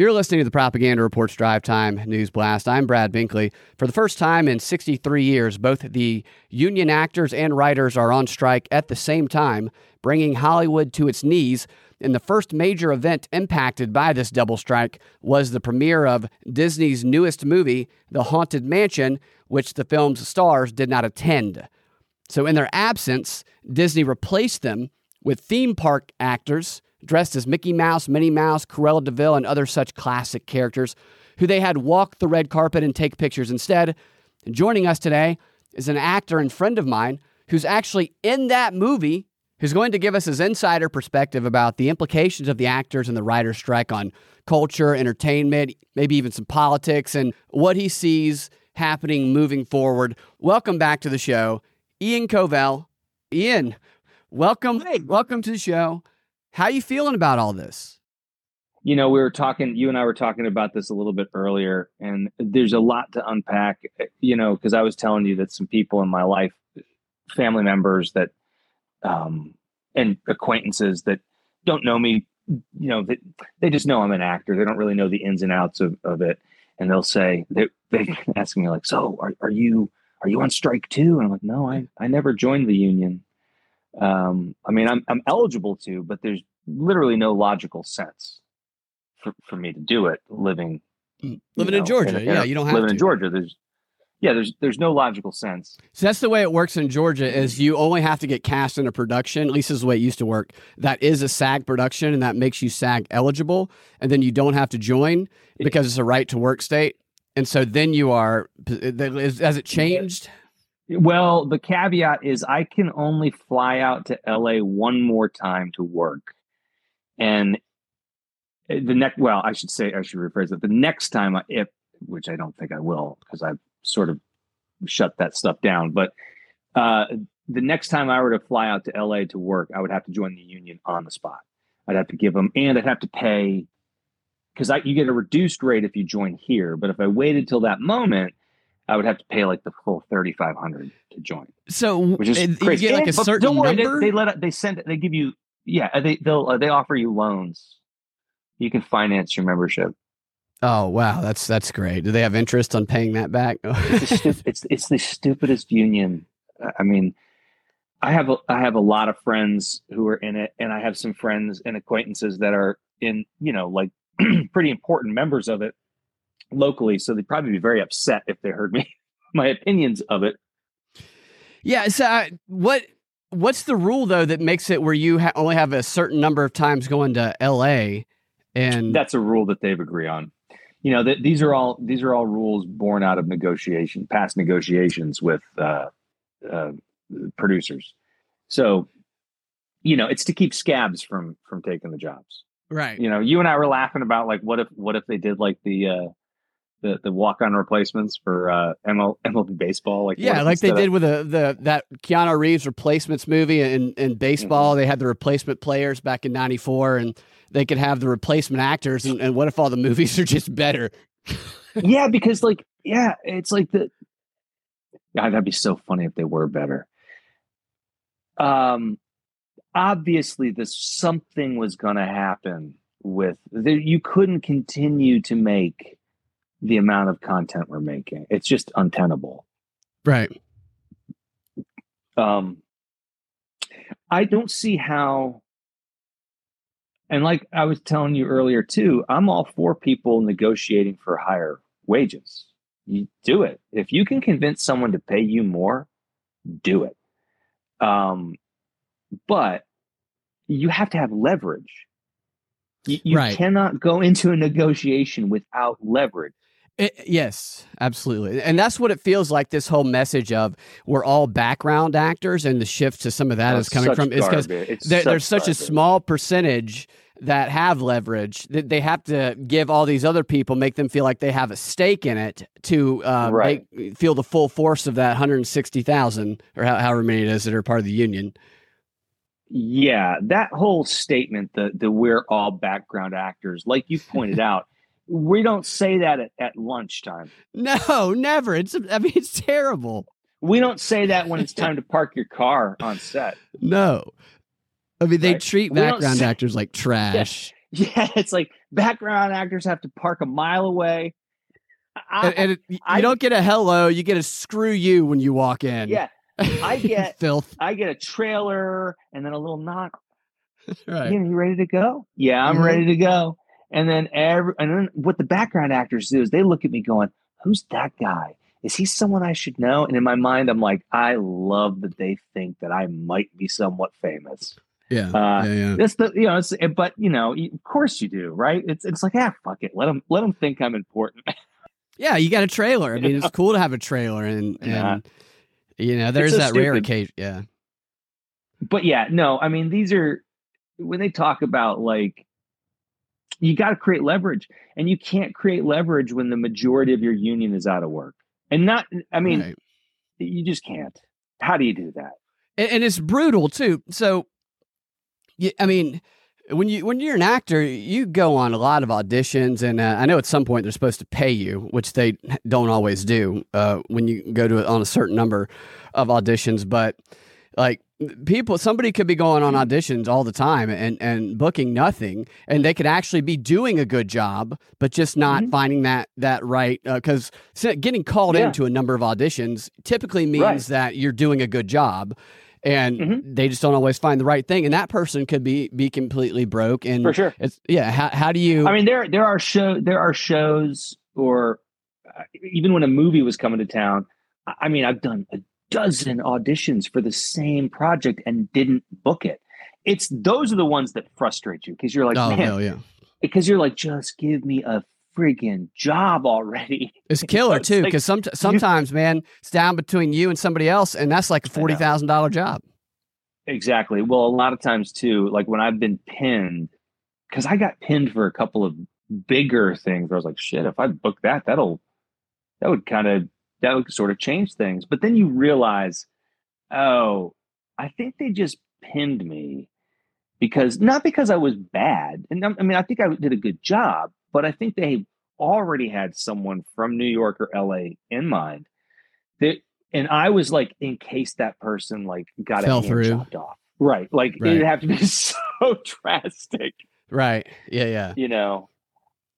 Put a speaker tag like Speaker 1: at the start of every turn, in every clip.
Speaker 1: You're listening to the Propaganda Reports Drive Time News Blast. I'm Brad Binkley. For the first time in 63 years, both the union actors and writers are on strike at the same time, bringing Hollywood to its knees. And the first major event impacted by this double strike was the premiere of Disney's newest movie, The Haunted Mansion, which the film's stars did not attend. So, in their absence, Disney replaced them with theme park actors dressed as Mickey Mouse, Minnie Mouse, Cruella de Vil, and other such classic characters who they had walk the red carpet and take pictures instead. And joining us today is an actor and friend of mine who's actually in that movie, who's going to give us his insider perspective about the implications of the actors and the writer's strike on culture, entertainment, maybe even some politics, and what he sees happening moving forward. Welcome back to the show, Ian Covell. Ian, welcome,
Speaker 2: Hey.
Speaker 1: welcome to the show. How you feeling about all this?
Speaker 2: You know, we were talking, you and I were talking about this a little bit earlier, and there's a lot to unpack, you know, because I was telling you that some people in my life, family members that, um, and acquaintances that don't know me, you know, they, they just know I'm an actor. They don't really know the ins and outs of, of it. And they'll say, they, they ask me like, so are, are you, are you on strike too? And I'm like, no, I, I never joined the union. Um, I mean, I'm, I'm eligible to, but there's literally no logical sense for, for me to do it living you
Speaker 1: Living in
Speaker 2: know,
Speaker 1: Georgia,
Speaker 2: a-
Speaker 1: yeah, you don't have
Speaker 2: living
Speaker 1: to.
Speaker 2: in Georgia. There's yeah, there's there's no logical sense.
Speaker 1: So that's the way it works in Georgia is you only have to get cast in a production, at least this is the way it used to work, that is a SAG production and that makes you SAG eligible. And then you don't have to join because it's a right to work state. And so then you are, has it changed?
Speaker 2: Well, the caveat is I can only fly out to LA one more time to work. And the next, well, I should say, I should rephrase it. The next time, I, if, which I don't think I will, because I've sort of shut that stuff down. But uh, the next time I were to fly out to LA to work, I would have to join the union on the spot. I'd have to give them, and I'd have to pay because you get a reduced rate if you join here. But if I waited till that moment, I would have to pay like the full thirty five hundred to join,
Speaker 1: So
Speaker 2: which is
Speaker 1: and you
Speaker 2: crazy.
Speaker 1: get like a certain
Speaker 2: don't worry,
Speaker 1: number?
Speaker 2: They, they let they send they give you yeah they they'll uh, they offer you loans. You can finance your membership.
Speaker 1: oh, wow. That's, that's great. Do they have interest on paying that back?
Speaker 2: It's the, stu- it's it's the stupidest union. I mean, I have a, I have a lot of friends who are in it, and I have some friends and acquaintances that are in you know like pretty important members of it locally. So they'd probably be very upset if they heard me my opinions of it.
Speaker 1: Yeah. So uh, what what's the rule though that makes it where you ha- only have a certain number of times going to L.A. and
Speaker 2: That's a rule that they've agreed on. You know, that these are all these are all rules born out of negotiation, past negotiations with uh, uh, producers. So, you know, it's to keep scabs from from taking the jobs.
Speaker 1: right?
Speaker 2: You know, you and I were laughing about like what if what if they did like the uh, the the walk on replacements for uh, ML, MLB baseball, like
Speaker 1: Yeah, like they
Speaker 2: of-
Speaker 1: did with the, the that Keanu Reeves replacements movie in, in baseball.
Speaker 2: Mm-hmm.
Speaker 1: They had the replacement players back in '94, and they could have the replacement actors. And, and what if all the movies are just better?
Speaker 2: yeah, because like, yeah, it's like the. God, that'd be so funny if they were better. Um, obviously, this something was going to happen with the, you couldn't continue to make the amount of content we're making. It's just untenable.
Speaker 1: Right.
Speaker 2: Um, I don't see how. And like I was telling you earlier too, I'm all for people negotiating for higher wages. You do it. If you can convince someone to pay you more, do it. Um, but you have to have leverage. You, you
Speaker 1: Right.
Speaker 2: cannot go into a negotiation without leverage.
Speaker 1: It, yes, absolutely. And that's what it feels like this whole message of we're all background actors and the shift to some of that
Speaker 2: Oh,
Speaker 1: is coming from is because there, there's such a small percentage that have leverage that they have to give all these other people make them feel like they have a stake in it to uh,
Speaker 2: Right.
Speaker 1: make, feel the full force of that 160,000 or how, however many it is that are part of the union.
Speaker 2: Yeah, that whole statement that the we're all background actors, like you pointed out, we don't say that at, at lunchtime.
Speaker 1: No, never. It's I mean it's terrible.
Speaker 2: We don't say that when it's time to park your car on set.
Speaker 1: No. I mean they
Speaker 2: Right.
Speaker 1: treat background
Speaker 2: say-
Speaker 1: actors like trash.
Speaker 2: Yeah, it's like background actors have to park a mile away.
Speaker 1: I, and, and it, you I, don't get a hello, you get a screw you when you walk in.
Speaker 2: Yeah. I get
Speaker 1: filth.
Speaker 2: I get a trailer and then a little knock.
Speaker 1: right.
Speaker 2: you ready to go? Yeah, I'm mm-hmm. ready to go. And then every and then what the background actors do is they look at me going, Who's that guy? Is he someone I should know? And in my mind, I'm like, I love that they think that I might be somewhat famous.
Speaker 1: Yeah, uh, yeah, yeah.
Speaker 2: That's the you know, it's, but you know, of course you do, right? It's it's like ah, fuck it, let them let them think I'm important.
Speaker 1: yeah, you got a trailer. I mean, it's cool to have a trailer, and and yeah. you know, there's that stupid. rare occasion. Yeah,
Speaker 2: but yeah, no, I mean, these are when they talk about like you got to create leverage, and you can't create leverage when the majority of your union is out of work, and not. I mean, right. you just can't. How do you do that?
Speaker 1: And, and it's brutal too. So I mean, when you when you're an actor, you go on a lot of auditions, and uh, I know at some point they're supposed to pay you, which they don't always do uh, when you go to on a certain number of auditions. But like people, somebody could be going on auditions all the time and and booking nothing, and they could actually be doing a good job, but just not mm-hmm. finding that that right because uh, getting called yeah. into a number of auditions typically means right. that you're doing a good job and mm-hmm. they just don't always find the right thing and that person could be be completely broke and
Speaker 2: for sure
Speaker 1: it's yeah how, how do you
Speaker 2: i mean there there are show there are shows or uh, even when a movie was coming to town i mean i've done a dozen auditions for the same project and didn't book it it's those are the ones that frustrate you because you're like oh, man yeah because you're like just give me a freaking job already.
Speaker 1: It's killer it's too, because like, some, sometimes, man, it's down between you and somebody else, and that's like a forty thousand dollar job.
Speaker 2: Exactly. Well, a lot of times too, like when I've been pinned, because I got pinned for a couple of bigger things. I was like, shit, if I book that, that'll that would kind of that would sort of change things. But then you realize, oh, I think they just pinned me because not because I was bad, and I mean I think I did a good job, but I think they already had someone from New York or LA in mind. That and I was like, in case that person like got Fell a hand through. chopped off. Right. Like right. it'd have to be so drastic.
Speaker 1: Right. Yeah, yeah.
Speaker 2: You know.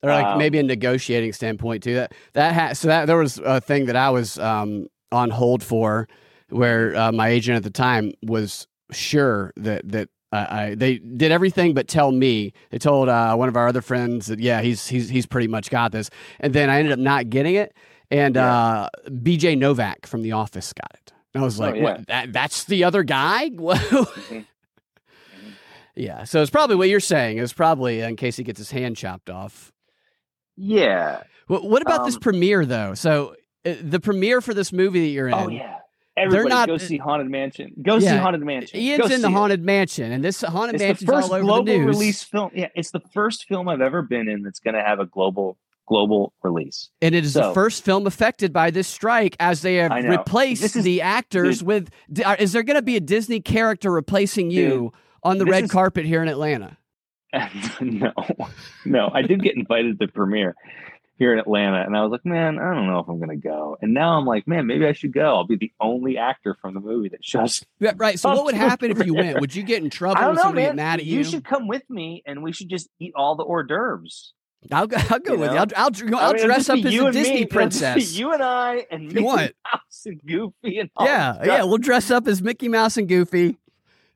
Speaker 1: Or like um, maybe a negotiating standpoint too. That that ha- so that there was a thing that I was um, on hold for, where uh, my agent at the time was sure that that I, they did everything but tell me. They told uh, one of our other friends that yeah, he's he's he's pretty much got this, and then I ended up not getting it. And yeah. uh, B.J. Novak from The Office got it. And I was oh, like, oh, yeah. what? That that's the other guy? mm-hmm. Yeah, so it's probably what you're saying. It's probably in case he gets his hand chopped off.
Speaker 2: Yeah.
Speaker 1: Well, what about um, this premiere though? So uh, the premiere for this movie that you're
Speaker 2: oh,
Speaker 1: in.
Speaker 2: Oh yeah. Everybody not, go see Haunted Mansion. Go yeah, see Haunted Mansion.
Speaker 1: Ian's
Speaker 2: go
Speaker 1: in the Haunted it. Mansion, and this Haunted
Speaker 2: Mansion is
Speaker 1: all over
Speaker 2: global
Speaker 1: the news.
Speaker 2: release film. Yeah, it's the first film I've ever been in that's going to have a global global release.
Speaker 1: And it is so, the first film affected by this strike, as they have replaced is, the actors dude, with. Is there going to be a Disney character replacing you dude, on the red is, carpet here in Atlanta?
Speaker 2: no, no. I did get invited to the premiere, here in Atlanta. And I was like, man, I don't know if I'm going to go. And now I'm like, man, maybe I should go. I'll be the only actor from the movie that shows.
Speaker 1: Yeah, right. So what would happen if you went? Would you get in trouble? I don't know, man. Mad at you?
Speaker 2: You should come with me, and we should just eat all the hors d'oeuvres.
Speaker 1: I'll go. I'll go you with know? you. I'll, I'll, I'll I mean, dress up as a Disney
Speaker 2: me.
Speaker 1: princess.
Speaker 2: You and I and Mickey what? Mouse and Goofy and
Speaker 1: yeah, yeah. We'll dress up as Mickey Mouse and Goofy,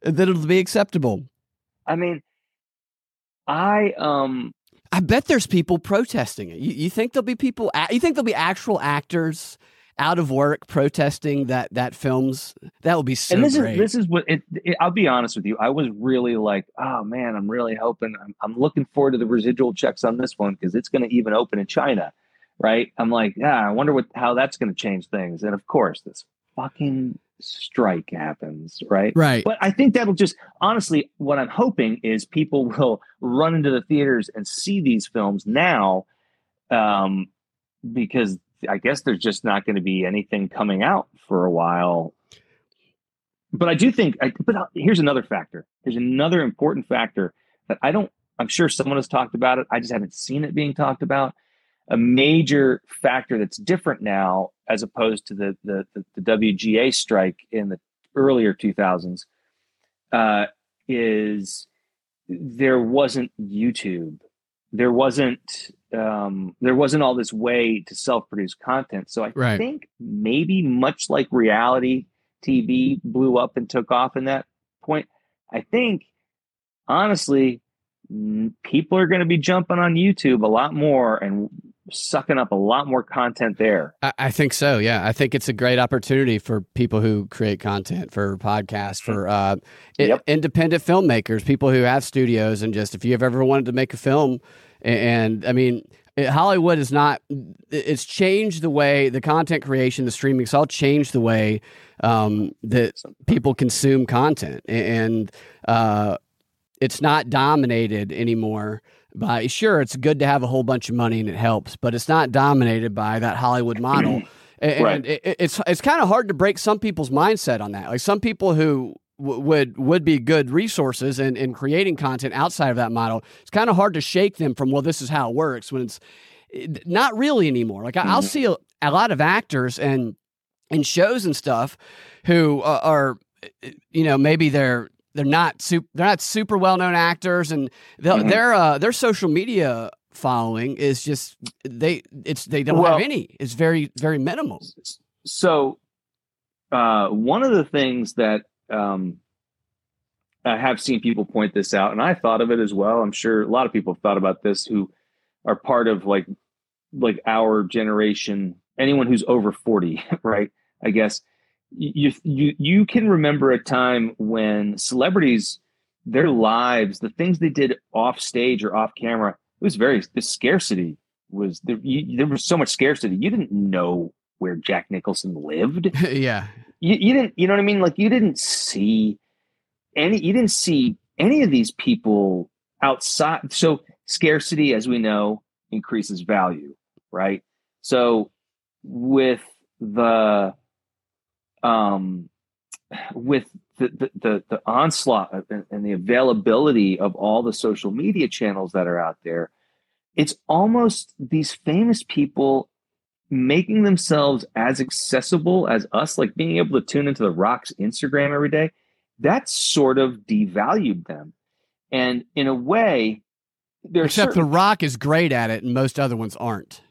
Speaker 1: and then it'll be acceptable.
Speaker 2: I mean, I um
Speaker 1: I bet there's people protesting it. You, you think there'll be people? You think there'll be actual actors out of work protesting that that films? That would be so.
Speaker 2: And this
Speaker 1: great.
Speaker 2: is this is what it, it, I'll be honest with you. I was really like, oh man, I'm really hoping. I'm, I'm looking forward to the residual checks on this one because it's going to even open in China, right? I'm like, yeah, I wonder what how that's going to change things. And of course, this fucking strike happens, right?
Speaker 1: Right.
Speaker 2: But I think that'll just honestly, what I'm hoping is people will run into the theaters and see these films now, um, because I guess there's just not going to be anything coming out for a while. But I do think, I, but uh, here's another factor. Here's another important factor that I don't. I'm sure someone has talked about it. I just haven't seen it being talked about a major factor that's different now as opposed to the the, the, the WGA strike in the earlier 2000s uh, is there wasn't YouTube there wasn't um, there wasn't all this way to self-produce content. So I
Speaker 1: Right.
Speaker 2: think maybe much like reality TV blew up and took off in that point, I think honestly, people are going to be jumping on YouTube a lot more and sucking up a lot more content there.
Speaker 1: I, I think so. Yeah, I think it's a great opportunity for people who create content for podcasts, for uh, i- independent filmmakers, people who have studios, and just if you've ever wanted to make a film, a- and, I mean. it- Hollywood is not. It's changed the way the content creation, the streaming. It's all changed the way um, that people consume content, and uh, it's not dominated anymore by. Sure, it's good to have a whole bunch of money and it helps, but it's not dominated by that Hollywood model. And
Speaker 2: Right.
Speaker 1: it, it- it's it's kind of hard to break some people's mindset on that. Like some people who w- would would be good resources in, in creating content outside of that model. It's kind of hard to shake them from well, this is how it works when it's not really anymore. Like I, I'll
Speaker 2: Mhm.
Speaker 1: see a, a lot of actors and in shows and stuff who uh, are you know maybe they're they're not super they're not super well known actors and
Speaker 2: Mhm.
Speaker 1: their uh, their social media following is just they it's they don't
Speaker 2: Well-
Speaker 1: have any it's very very minimal
Speaker 2: So, uh, one of the things that um, I have seen people point this out, and I thought of it as well. I'm sure a lot of people have thought about this who are part of like like our generation, anyone who's over 40, right? I guess you you you can remember a time when celebrities, their lives, the things they did off stage or off camera, it was very the scarcity was there. You, there was so much scarcity. You didn't know where Jack Nicholson lived.
Speaker 1: yeah
Speaker 2: You, you didn't. You know what I mean? Like you didn't see any. You didn't see any of these people outside. So scarcity, as we know, increases value, right? So with the um with the the, the, the onslaught and, and the availability of all the social media channels that are out there it's almost these famous people making themselves as accessible as us like being able to tune into the rock's instagram every day that sort of devalued them. And in a way there's
Speaker 1: except the rock is great at it and most other ones aren't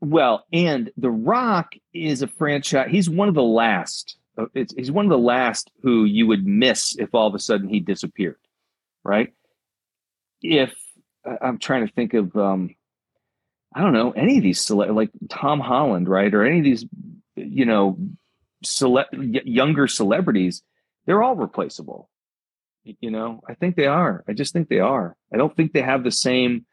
Speaker 2: well, and The Rock is a franchise. He's one of the last. uh, It's, he's one of the last who you would miss if all of a sudden he disappeared, right? If I'm trying to think of, um, I don't know, any of these cele- like Tom Holland, right, or any of these, you know, cele- younger celebrities, they're all replaceable. You know, I think they are. I just think they are. I don't think they have the same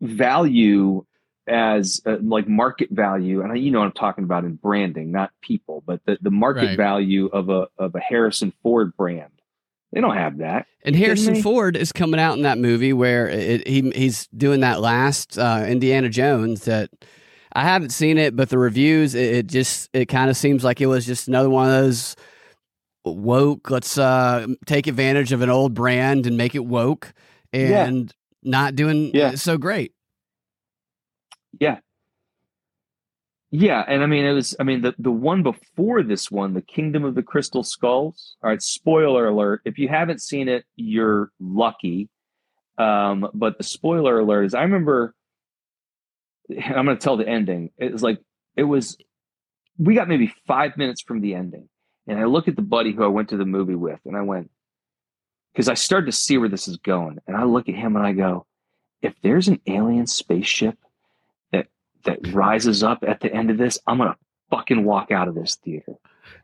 Speaker 2: value as uh, like market value and you know what i'm talking about in branding not people but the, the market
Speaker 1: Right.
Speaker 2: value of a of a harrison ford brand they don't have that
Speaker 1: And Harrison? Ford is coming out in that movie where it, he he's doing that last uh, Indiana Jones that I haven't seen it, but the reviews it, it just it kind of seems like it was just another one of those woke. Let's uh, take advantage of an old brand and make it woke,
Speaker 2: Yeah.
Speaker 1: and not doing
Speaker 2: Yeah.
Speaker 1: so great.
Speaker 2: Yeah. Yeah, and i mean it was i mean the, the one before this one the kingdom of the crystal skulls all right spoiler alert if you haven't seen it you're lucky. Um, but the spoiler alert is i remember i'm going to tell the ending. It was like it was we got maybe five minutes from the ending and i look at the buddy who i went to the movie with and i went because i started to see where this is going and i look at him and i go if there's an alien spaceship that rises up at the end of this i'm gonna fucking walk out of this theater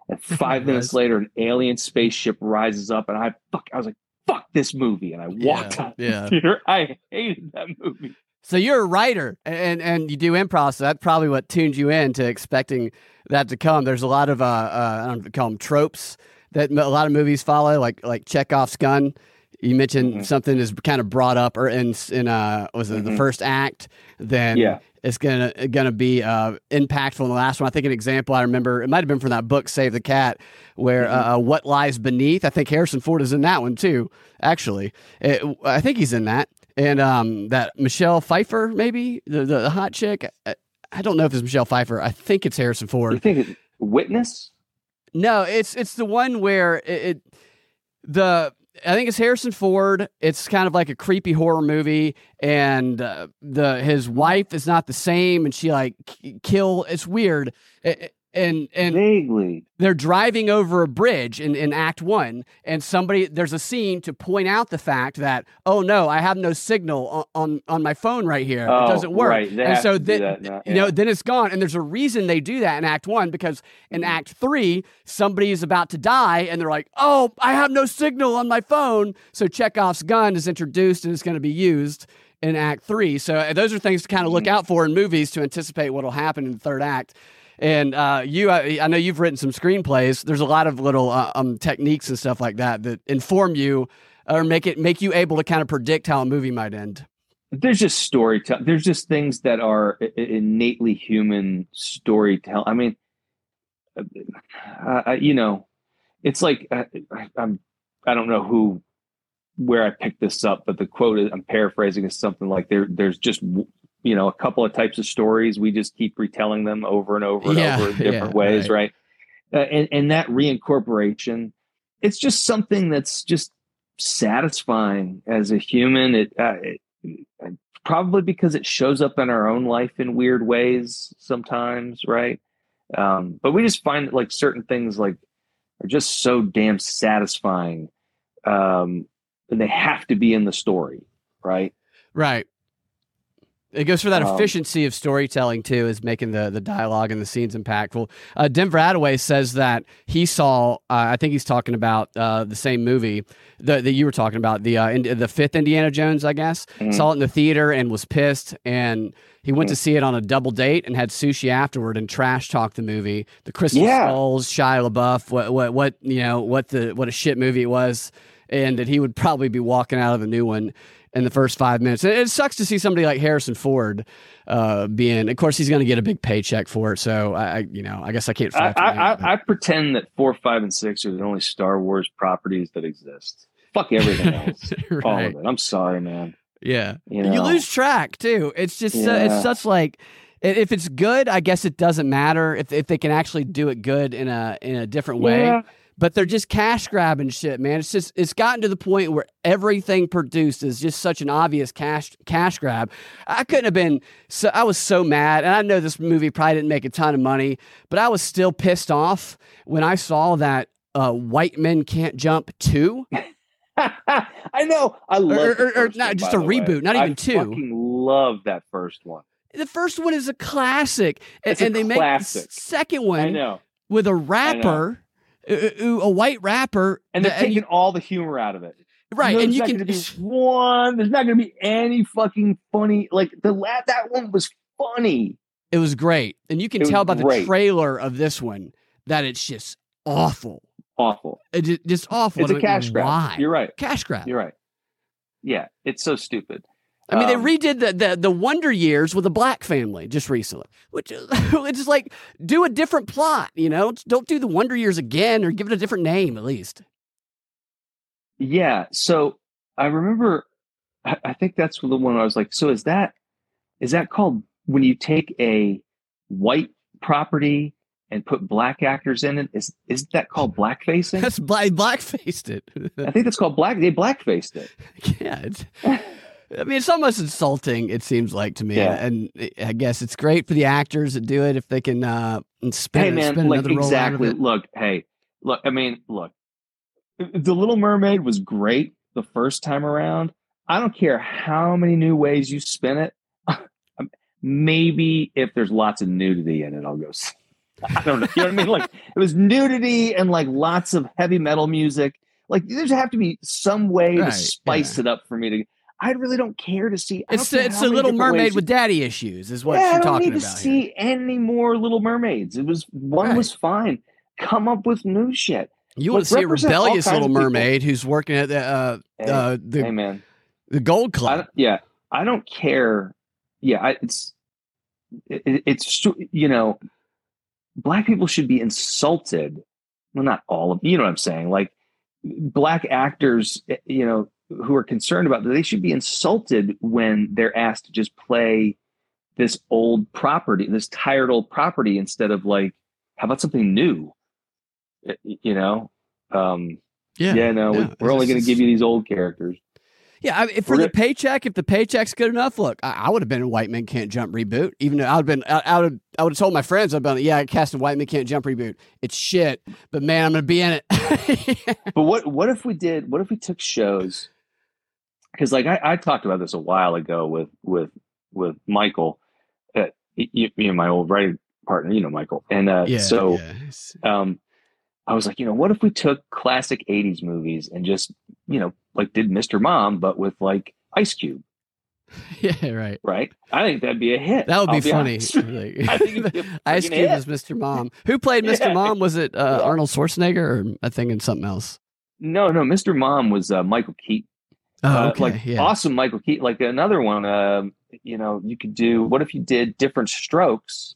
Speaker 2: and five minutes later an alien spaceship rises up and i fuck i was like fuck this movie and i walked
Speaker 1: Yeah,
Speaker 2: out
Speaker 1: yeah.
Speaker 2: the theater i hated that movie
Speaker 1: So you're a writer and and you do improv. So that's probably what tuned you in to expecting that to come. There's a lot of uh, uh I don't know call them tropes that a lot of movies follow, like like Chekhov's gun. You mentioned
Speaker 2: Mhm.
Speaker 1: something is kind of brought up or in in uh was it the
Speaker 2: Mhm.
Speaker 1: first act, then
Speaker 2: Yeah.
Speaker 1: It's gonna gonna be uh impactful in the last one. I think an example I remember it might have been from that book Save the Cat, where
Speaker 2: Mhm.
Speaker 1: uh, what lies beneath. I think Harrison Ford is in that one too. Actually, It- I think he's in that and um, that Michelle Pfeiffer, maybe the, the the hot chick. I, I don't know if it's Michelle Pfeiffer. I think it's Harrison Ford.
Speaker 2: you think it's witness
Speaker 1: No, it's it's the one where it, it the I think it's Harrison Ford. It's kind of like a creepy horror movie, and uh, the his wife is not the same, and she like kill. It's weird. It, and and
Speaker 2: vaguely.
Speaker 1: they're driving over a bridge in, in act one and somebody there's a scene to point out the fact that oh no i have no signal on on, on my phone right here.
Speaker 2: Oh,
Speaker 1: it doesn't work.
Speaker 2: right.
Speaker 1: and so then
Speaker 2: yeah.
Speaker 1: you know then it's gone. And there's a reason they do that in act one because in act three somebody is about to die and they're like oh i have no signal on my phone. So chekhov's gun is introduced and it's going to be used in act three. So uh, those are things to kind of look
Speaker 2: Mm-hmm.
Speaker 1: out for in movies to anticipate what will happen in the third act and uh, you, I, I know you've written some screenplays. There's a lot of little uh, um, techniques and stuff like that that inform you or make it make you able to kind of predict how a movie might end.
Speaker 2: there's just storytelling there's just things that are innately human storytelling i mean uh, uh, you know it's like uh, I, i'm i don't know who where i picked this up but the quote is, i'm paraphrasing is something like there there's just you know a couple of types of stories. We just keep retelling them over and over and
Speaker 1: Yeah,
Speaker 2: over in different
Speaker 1: yeah,
Speaker 2: ways
Speaker 1: right.
Speaker 2: right, Uh, and and that reincorporation it's just something that's just satisfying as a human. It, uh, it probably because it shows up in our own life in weird ways sometimes right? Um, but we just find that like certain things like are just so damn satisfying um, and they have to be in the story right?
Speaker 1: Right. It goes for that
Speaker 2: Um,
Speaker 1: efficiency of storytelling too, is making the the dialogue and the scenes impactful. Uh, Denver Attaway says that he saw. Uh, I think he's talking about uh, the same movie that, that you were talking about, the uh, Indi- the fifth Indiana Jones, I guess.
Speaker 2: Mhm.
Speaker 1: Saw it in the theater and was pissed, and he went
Speaker 2: Mhm.
Speaker 1: to see it on a double date and had sushi afterward and trash talked the movie. The Crystal
Speaker 2: Yeah.
Speaker 1: Skulls, Shia LaBeouf, what what what you know what the what a shit movie it was, and that he would probably be walking out of the new one in the first five minutes. It, it sucks to see somebody like Harrison Ford uh, being. Of course, he's going to get a big paycheck for it. So I, I you know, I guess I can't.
Speaker 2: I, I, I, I pretend that four five and six are the only star wars properties that exist fuck everything else all
Speaker 1: right.
Speaker 2: of it i'm sorry man
Speaker 1: Yeah,
Speaker 2: you,
Speaker 1: you, lose track too. It's just uh, it's such like. If it's good, I guess it doesn't matter if, if they can actually do it good in a in a different way.
Speaker 2: Yeah.
Speaker 1: But they're just cash grabbing shit, man. It's just it's gotten to the point where everything produced is just such an obvious cash cash grab. I couldn't have been so I was so mad, and I know this movie probably didn't make a ton of money, but I was still pissed off when I saw that uh, White Men Can't Jump two.
Speaker 2: I know. I love
Speaker 1: or- or- or not
Speaker 2: one,
Speaker 1: just a
Speaker 2: the way.
Speaker 1: reboot, not
Speaker 2: I
Speaker 1: even two.
Speaker 2: Fucking love that first one.
Speaker 1: The first one is a classic, and,
Speaker 2: a
Speaker 1: and they make the
Speaker 2: classic.
Speaker 1: second
Speaker 2: I
Speaker 1: one
Speaker 2: know,
Speaker 1: with a rapper, Uh, uh, a white rapper,
Speaker 2: and they're taking
Speaker 1: you-
Speaker 2: all the humor out of it.
Speaker 1: right,
Speaker 2: There's
Speaker 1: and you
Speaker 2: not
Speaker 1: can
Speaker 2: be one. There's not going to be any fucking funny. Like the that one was funny.
Speaker 1: It was great, and you can
Speaker 2: It
Speaker 1: tell by the trailer of this one that it's just awful.
Speaker 2: Awful.
Speaker 1: It just awful.
Speaker 2: It's a
Speaker 1: And I'm like,
Speaker 2: cash grab.
Speaker 1: Why?
Speaker 2: You're right.
Speaker 1: cash grab.
Speaker 2: You're right. Yeah, it's so stupid.
Speaker 1: I mean, they
Speaker 2: Um,
Speaker 1: redid the, the the Wonder Years with a black family just recently, which is it's just like do a different plot. You know, don't do the Wonder Years again, or give it a different name at least.
Speaker 2: Yeah. So I remember. I, I think that's the one I was like. So is that is that called when you take a white property and put black actors in it? Is is that called blackfacing?
Speaker 1: That's black blackfaced it.
Speaker 2: I think that's called black. They blackfaced it.
Speaker 1: yeah, I mean, it's almost insulting. It seems like to me,
Speaker 2: Yeah.
Speaker 1: and I guess it's great for the actors that do it if they can uh, spin,
Speaker 2: hey man,
Speaker 1: spin
Speaker 2: like
Speaker 1: another role out of
Speaker 2: exactly. Look, hey, look. I mean, look. The Little Mermaid was great the first time around. I don't care how many new ways you spin it. Maybe if there's lots of nudity in it, I'll go. see- I don't know. You know what I mean? Like it was nudity and like lots of heavy metal music. Like there's have to be some way
Speaker 1: Right,
Speaker 2: to spice it up for me to. I really don't care to see.
Speaker 1: It's
Speaker 2: don't
Speaker 1: it's a Little Mermaid with daddy issues, is what
Speaker 2: yeah, I
Speaker 1: you're
Speaker 2: don't need to
Speaker 1: about. here.
Speaker 2: see any more Little Mermaids. It was one
Speaker 1: Right.
Speaker 2: was fine. Come up with new shit.
Speaker 1: You want to see a rebellious Little
Speaker 2: people.
Speaker 1: Mermaid who's working at the uh,
Speaker 2: Hey,
Speaker 1: uh, the
Speaker 2: hey
Speaker 1: the Gold Club.
Speaker 2: don't, yeah, I don't care. Yeah, I, it's it, it's you know, black people should be insulted. Well, not all of you know what I'm saying. Like black actors, eh, you know, who are concerned about that, they should be insulted when they're asked to just play this old property, this tired old property, instead of like, how about something new? You know, um, Yeah, yeah, no, yeah. we're only going to give you these old characters.
Speaker 1: Yeah, I, for the gonna, paycheck, if the paycheck's good enough, look, I, I would have been a White Men Can't Jump reboot. Even though I would have been, I, would have, I would have told my friends, I'd been, yeah, I cast a White Men Can't Jump reboot. It's shit, but man, I'm going to be in it.
Speaker 2: but what, what if we did? What if we took shows? Because like I, I talked about this a while ago with with with Michael, uh, you, you know, my old writing partner, you know, Michael, and uh, yeah, so yeah. um I was like, you know, what if we took classic 80s movies and just, you know, like did Mr. Mom, but with like Ice Cube?
Speaker 1: Yeah, right.
Speaker 2: Right. I think that'd be a hit.
Speaker 1: That would be, be funny. I think Ice Cube is Mr. Mom. Who played Mr. Yeah. Mom? Was it uh. Arnold Schwarzenegger or I think in something else?
Speaker 2: No, no. Mr. Mom was uh, Michael Keaton.
Speaker 1: Oh, uh, okay.
Speaker 2: Uh, like
Speaker 1: yeah.
Speaker 2: awesome Michael Keaton. Like another one. Um, you know, you could do. What if you did different strokes?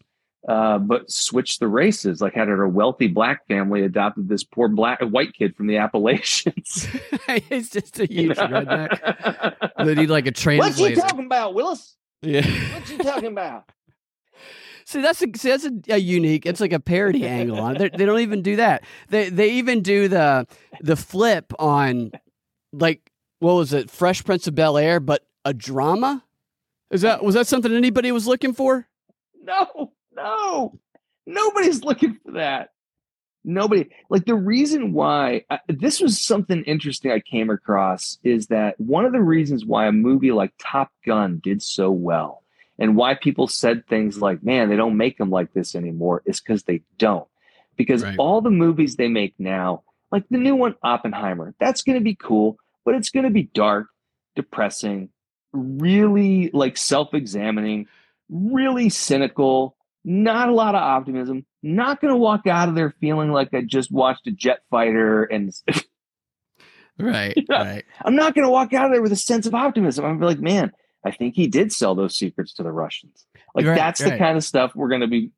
Speaker 2: uh, but switched the races. Like had a wealthy black family adopted this poor black white kid from the Appalachians.
Speaker 1: He's just a huge you know? redneck. they need like a translator.
Speaker 2: What you talking about, Willis?
Speaker 1: Yeah.
Speaker 2: What you talking about?
Speaker 1: See, that's a see, that's a, a, unique. It's like a parody angle on it. They, they don't even do that. They they even do the the flip on like what was it, Fresh Prince of Bel Air, but a drama. Is that was that something anybody was looking for?
Speaker 2: No. No, nobody's looking for that. Nobody like the reason why uh, this was something interesting I came across is that one of the reasons why a movie like Top Gun did so well and why people said things like, man, they don't make them like this anymore is because they don't. Because right. all the movies they make now, like the new one, Oppenheimer, that's going to be cool, but it's going to be dark, depressing, really like self examining, really cynical, not a lot of optimism. Not going to walk out of there feeling like I just watched a jet fighter and.
Speaker 1: right, right.
Speaker 2: I'm not going to walk out of there with a sense of optimism. I'm be like, man, I think he did sell those secrets to the Russians. Like right, that's right. the kind of stuff we're going to be.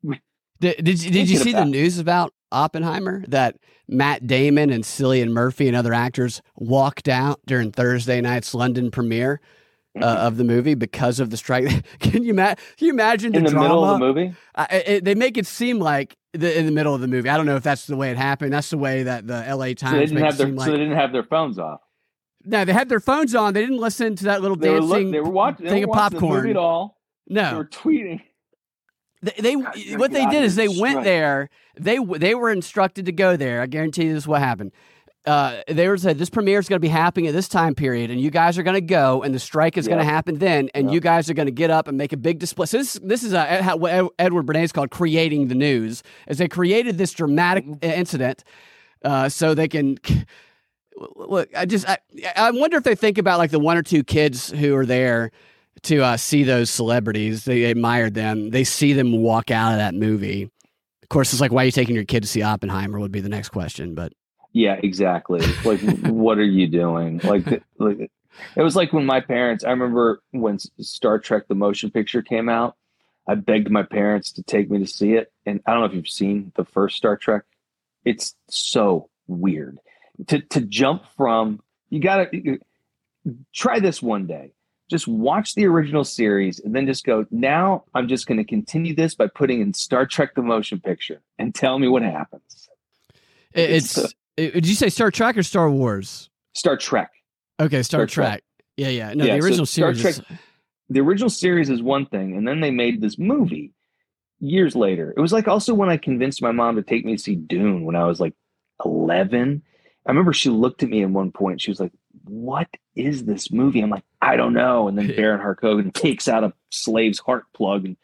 Speaker 1: Did, did you, did you see the news about Oppenheimer that Matt Damon and Cillian Murphy and other actors walked out during Thursday night's London premiere uh, mm-hmm. of the movie because of the strike. can you ma- can you imagine the
Speaker 2: in the middle of the movie?
Speaker 1: Uh, it, they make it seem like the, in the middle of the movie. I don't know if that's the way it happened. That's the way that the L.A. Times. So
Speaker 2: they didn't have their.
Speaker 1: Like,
Speaker 2: so they didn't have their phones off.
Speaker 1: No, they had their phones on. They didn't listen to that little
Speaker 2: they
Speaker 1: dancing. Were
Speaker 2: look, they were watching. They
Speaker 1: thing
Speaker 2: were
Speaker 1: of popcorn.
Speaker 2: The at all.
Speaker 1: No,
Speaker 2: they were tweeting.
Speaker 1: They, they what they did is they went there. They they were instructed to go there. I guarantee you this is what happened uh, they were said this premiere is going to be happening at this time period, and you guys are going to go, and the strike is yeah. going to happen then, and yeah. you guys are going to get up and make a big display. So this this is a, what Edward Bernays called creating the news, as they created this dramatic mm-hmm. incident, uh, so they can. Look, I just I, I wonder if they think about like the one or two kids who are there to uh, see those celebrities. They admired them. They see them walk out of that movie. Of course, it's like why are you taking your kid to see Oppenheimer would be the next question, but
Speaker 2: yeah, exactly. Like, what are you doing? Like, like, it was like when my parents. I remember when Star Trek: The Motion Picture came out. I begged my parents to take me to see it, and I don't know if you've seen the first Star Trek. It's so weird to to jump from. You gotta try this one day. Just watch the original series and then just go. Now I'm just going to continue this by putting in Star Trek: The Motion Picture and tell me what happens.
Speaker 1: It's, it's uh, did you say Star Trek or Star Wars?
Speaker 2: Star Trek.
Speaker 1: Okay, Star, Star Trek. Trek. Yeah, yeah. No, yeah, the original so series. Trek, is...
Speaker 2: The original series is one thing, and then they made this movie years later. It was like also when I convinced my mom to take me to see Dune when I was like eleven. I remember she looked at me at one point. She was like, "What is this movie?" I'm like, "I don't know." And then Baron Harkonnen takes out a slave's heart plug, and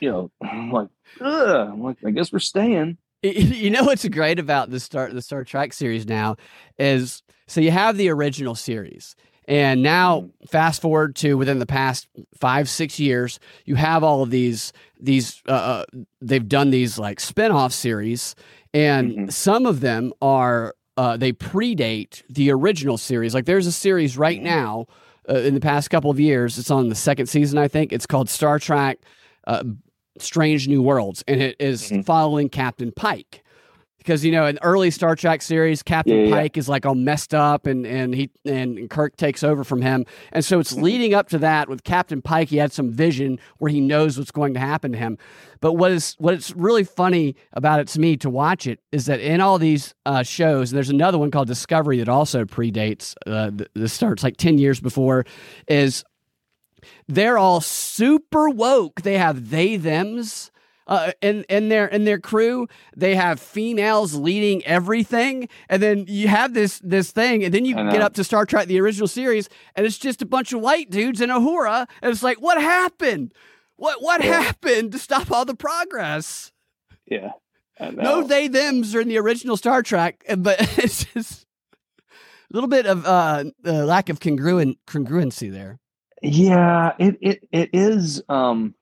Speaker 2: you know, I'm like, Ugh. I'm like, "I guess we're staying."
Speaker 1: You know what's great about the Star the Star Trek series now is so you have the original series. And now, mm-hmm. fast forward to within the past five, six years, you have all of these. These uh, uh they've done these like spin-off series, and mm-hmm. some of them are uh, they predate the original series. Like there's a series right mm-hmm. now uh, in the past couple of years. It's on the second season, I think. It's called Star Trek uh, Strange New Worlds, and it is mm-hmm. following Captain Pike. Because you know in early Star Trek series, Captain
Speaker 2: Yeah, yeah.
Speaker 1: Pike is like all messed up, and and he and Kirk takes over from him, and so it's
Speaker 2: Mm-hmm.
Speaker 1: leading up to that with Captain Pike. He had some vision where he knows what's going to happen to him. But what is what is really funny about it to me to watch it is that in all these uh, shows, and there's another one called Discovery that also predates. Uh, this starts like ten years before. Is they're all super woke. They have they thems. Uh, in in their in their crew, they have females leading everything, and then you have this this thing, and then you get up to Star Trek the original series, and it's just a bunch of white dudes and Uhura, and it's like, what happened? What what
Speaker 2: Yeah.
Speaker 1: happened to stop all the progress?
Speaker 2: Yeah.
Speaker 1: No, they them's are in the original Star Trek, but it's just a little bit of uh, uh lack of congruent congruency there.
Speaker 2: Yeah, it it it is um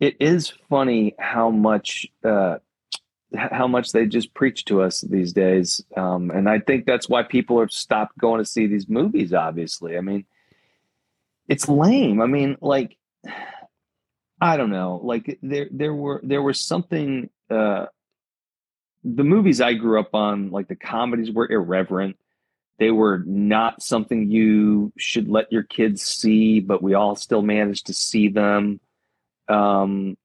Speaker 2: it is funny how much uh how much they just preach to us these days. Um and I think that's why people have stopped going to see these movies obviously. I mean it's lame. I mean like I don't know. Like there there were there was something uh the movies I grew up on like the comedies were irreverent they were not something you should let your kids see, but we all still managed to see them. Um,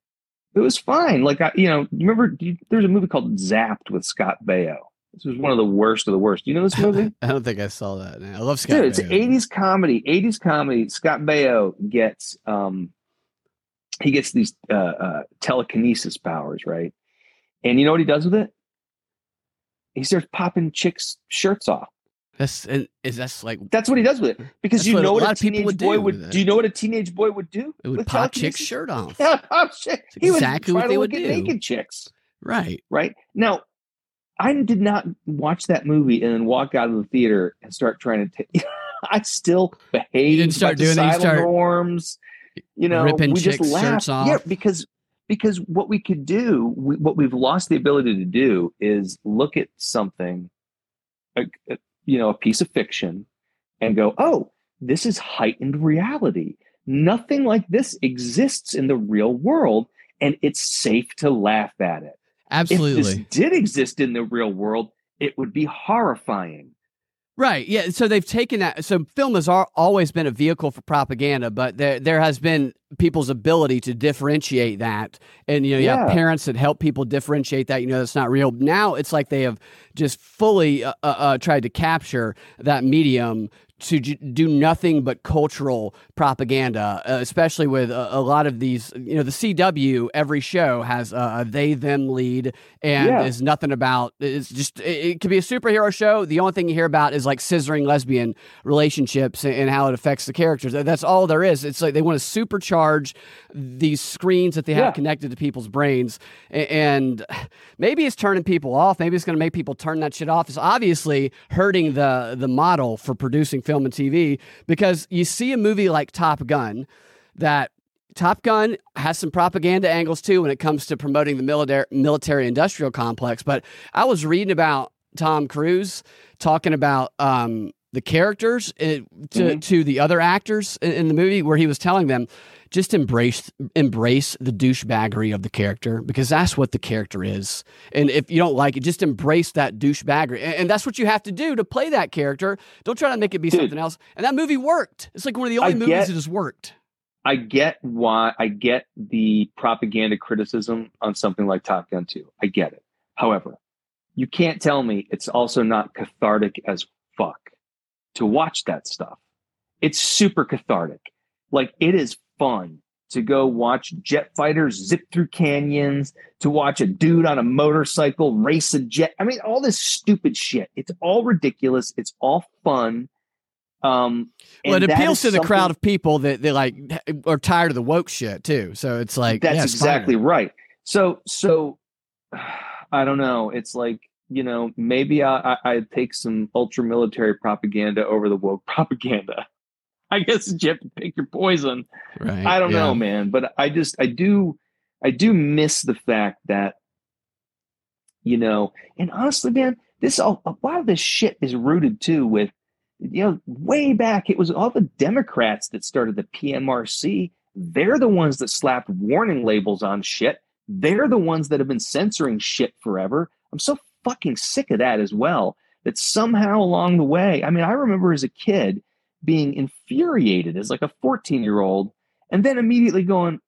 Speaker 2: it was fine. Like I, you know, remember there's a movie called Zapped with Scott Baio. This was one of the worst of the worst. You know this movie?
Speaker 1: I don't think I saw that. I love Scott.
Speaker 2: Dude, it's. 80s comedy. 80s comedy. Scott Baio gets um he gets these uh, uh telekinesis powers, right? And you know what he does with it? He starts popping chicks' shirts off.
Speaker 1: That's is that's like
Speaker 2: That's what he does with it. Because you
Speaker 1: what
Speaker 2: know
Speaker 1: a
Speaker 2: what
Speaker 1: lot
Speaker 2: a
Speaker 1: of people
Speaker 2: teenage
Speaker 1: would
Speaker 2: boy
Speaker 1: do
Speaker 2: would do. you know what a teenage boy would do?
Speaker 1: it would pop chicks' shirt off.
Speaker 2: Yeah, oh, shit.
Speaker 1: It's
Speaker 2: He would
Speaker 1: exactly what they would do.
Speaker 2: naked chicks.
Speaker 1: Right.
Speaker 2: Right now, I did not watch that movie and then walk out of the theater and start trying to. take I still behaved.
Speaker 1: start
Speaker 2: by
Speaker 1: doing that, you
Speaker 2: societal
Speaker 1: start
Speaker 2: norms. You know,
Speaker 1: ripping
Speaker 2: we just
Speaker 1: chicks'
Speaker 2: laughed.
Speaker 1: shirts off.
Speaker 2: Yeah, because because what we could do, we, what we've lost the ability to do, is look at something, a, a- uh, you know, a piece of fiction, and go, "Oh, this is heightened reality. Nothing like this exists in the real world, and it's safe to laugh at it."
Speaker 1: absolutely if
Speaker 2: this did exist in the real world, it would be horrifying.
Speaker 1: Right. Yeah. So they've taken that. So film has always been a vehicle for propaganda, but there there has been people's ability to differentiate that, and you know, you have
Speaker 2: Yeah.
Speaker 1: parents that help people differentiate that. You know, that's not real. Now it's like they have just fully uh, uh, uh, tried to capture that medium to j- do nothing but cultural propaganda, uh, especially with a, a lot of these. You know, the CW every show has a, a they them lead, and
Speaker 2: Yeah.
Speaker 1: is nothing about. It's just it, it could be a superhero show. The only thing you hear about is like scissoring lesbian relationships and, and how it affects the characters. That's all there is. It's like they want to supercharge these screens that they have
Speaker 2: Yeah.
Speaker 1: connected to people's brains, and maybe it's turning people off. Maybe it's going to make people turn that shit off. It's obviously hurting the the model for producing film and TV because you see a movie like Top Gun that Top Gun has some propaganda angles too when it comes to promoting the military military industrial complex. But I was reading about Tom Cruise talking about um, the characters uh, to
Speaker 2: Mhm.
Speaker 1: to the other actors in, in the movie, where he was telling them just embrace embrace the douchebaggery of the character because that's what the character is. And if you don't like it, just embrace that douchebaggery, and, and that's what you have to do to play that character. Don't try to make it be
Speaker 2: Dude.
Speaker 1: something else. And that movie worked. It's like one of the only
Speaker 2: I
Speaker 1: movies
Speaker 2: get-
Speaker 1: that has worked.
Speaker 2: I get why I get the propaganda criticism on something like Top Gun 2. I get it. However, you can't tell me it's also not cathartic as fuck to watch that stuff. It's super cathartic. Like it is fun to go watch jet fighters zip through canyons, to watch a dude on a motorcycle race a jet. I mean, all this stupid shit. It's all ridiculous. It's all fun. Um,
Speaker 1: Well, it appeals to the crowd of people that they like are tired of the woke shit too. So it's like
Speaker 2: that's
Speaker 1: yeah, it's
Speaker 2: exactly
Speaker 1: fine.
Speaker 2: right so so i don't know it's like you know maybe i i I'd take some ultra military propaganda over the woke propaganda i guess you have to pick your poison
Speaker 1: Right.
Speaker 2: i don't
Speaker 1: yeah.
Speaker 2: know man but i just i do i do miss the fact that you know and honestly man this all a lot of this shit is rooted too with you know way back it was all the democrats that started the pmrc they're the ones that slapped warning labels on shit they're the ones that have been censoring shit forever. I'm so fucking sick of that as well. That somehow along the way, I mean, I remember as a kid being infuriated as like a 14 year old, and then immediately going,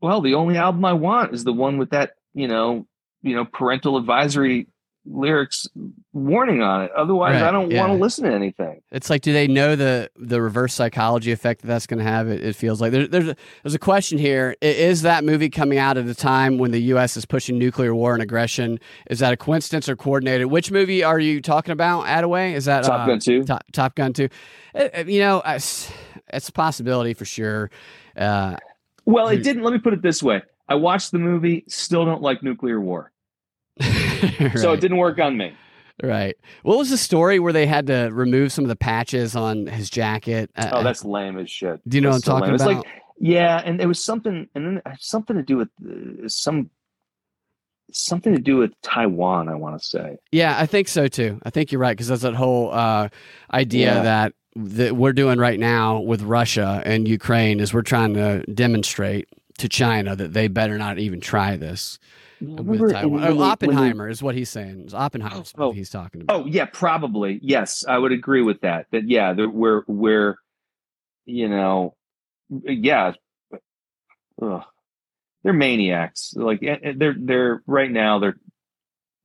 Speaker 2: well, the only album I want is the one with that, you know, you know, parental advisory lyrics warning on it. Otherwise,
Speaker 1: Right,
Speaker 2: I don't
Speaker 1: yeah.
Speaker 2: want to listen to anything.
Speaker 1: It's like, do they know the the reverse psychology effect that that's going to have? It, it feels like there, there's a, there's a question here. Is that movie coming out at a time when the U.S. is pushing nuclear war and aggression? Is that a coincidence or coordinated? Which movie are you talking about? Attaway? Is that
Speaker 2: Top
Speaker 1: uh,
Speaker 2: Gun 2?
Speaker 1: Top, Top Gun Two? Uh, uh, you know, I s- it's a possibility for sure. Uh,
Speaker 2: Well, it didn't. Let me put it this way: I watched the movie, still don't like nuclear war, so it didn't work on me.
Speaker 1: Right. What was the story where they had to remove some of the patches on his jacket? Uh,
Speaker 2: Oh, that's lame as shit.
Speaker 1: Do you know
Speaker 2: That's
Speaker 1: what I'm talking
Speaker 2: lame. It's
Speaker 1: about?
Speaker 2: like, yeah, and it was something, and then something to do with uh, some something to do with Taiwan. I want to say.
Speaker 1: Yeah, I think so too. I think you're right because that's that whole uh, idea
Speaker 2: Yeah.
Speaker 1: that that we're doing right now with Russia and Ukraine is we're trying to demonstrate to China that they better not even try this with Taiwan. Oh,
Speaker 2: they- when they-
Speaker 1: Oppenheimer is what he's saying. It's Oppenheimer's
Speaker 2: Oh.
Speaker 1: what he's talking about.
Speaker 2: Oh yeah, probably yes. I would agree with that. That yeah, that we're we're you know yeah. Ugh. They're maniacs. Like eh, eh, they're they're right now. They're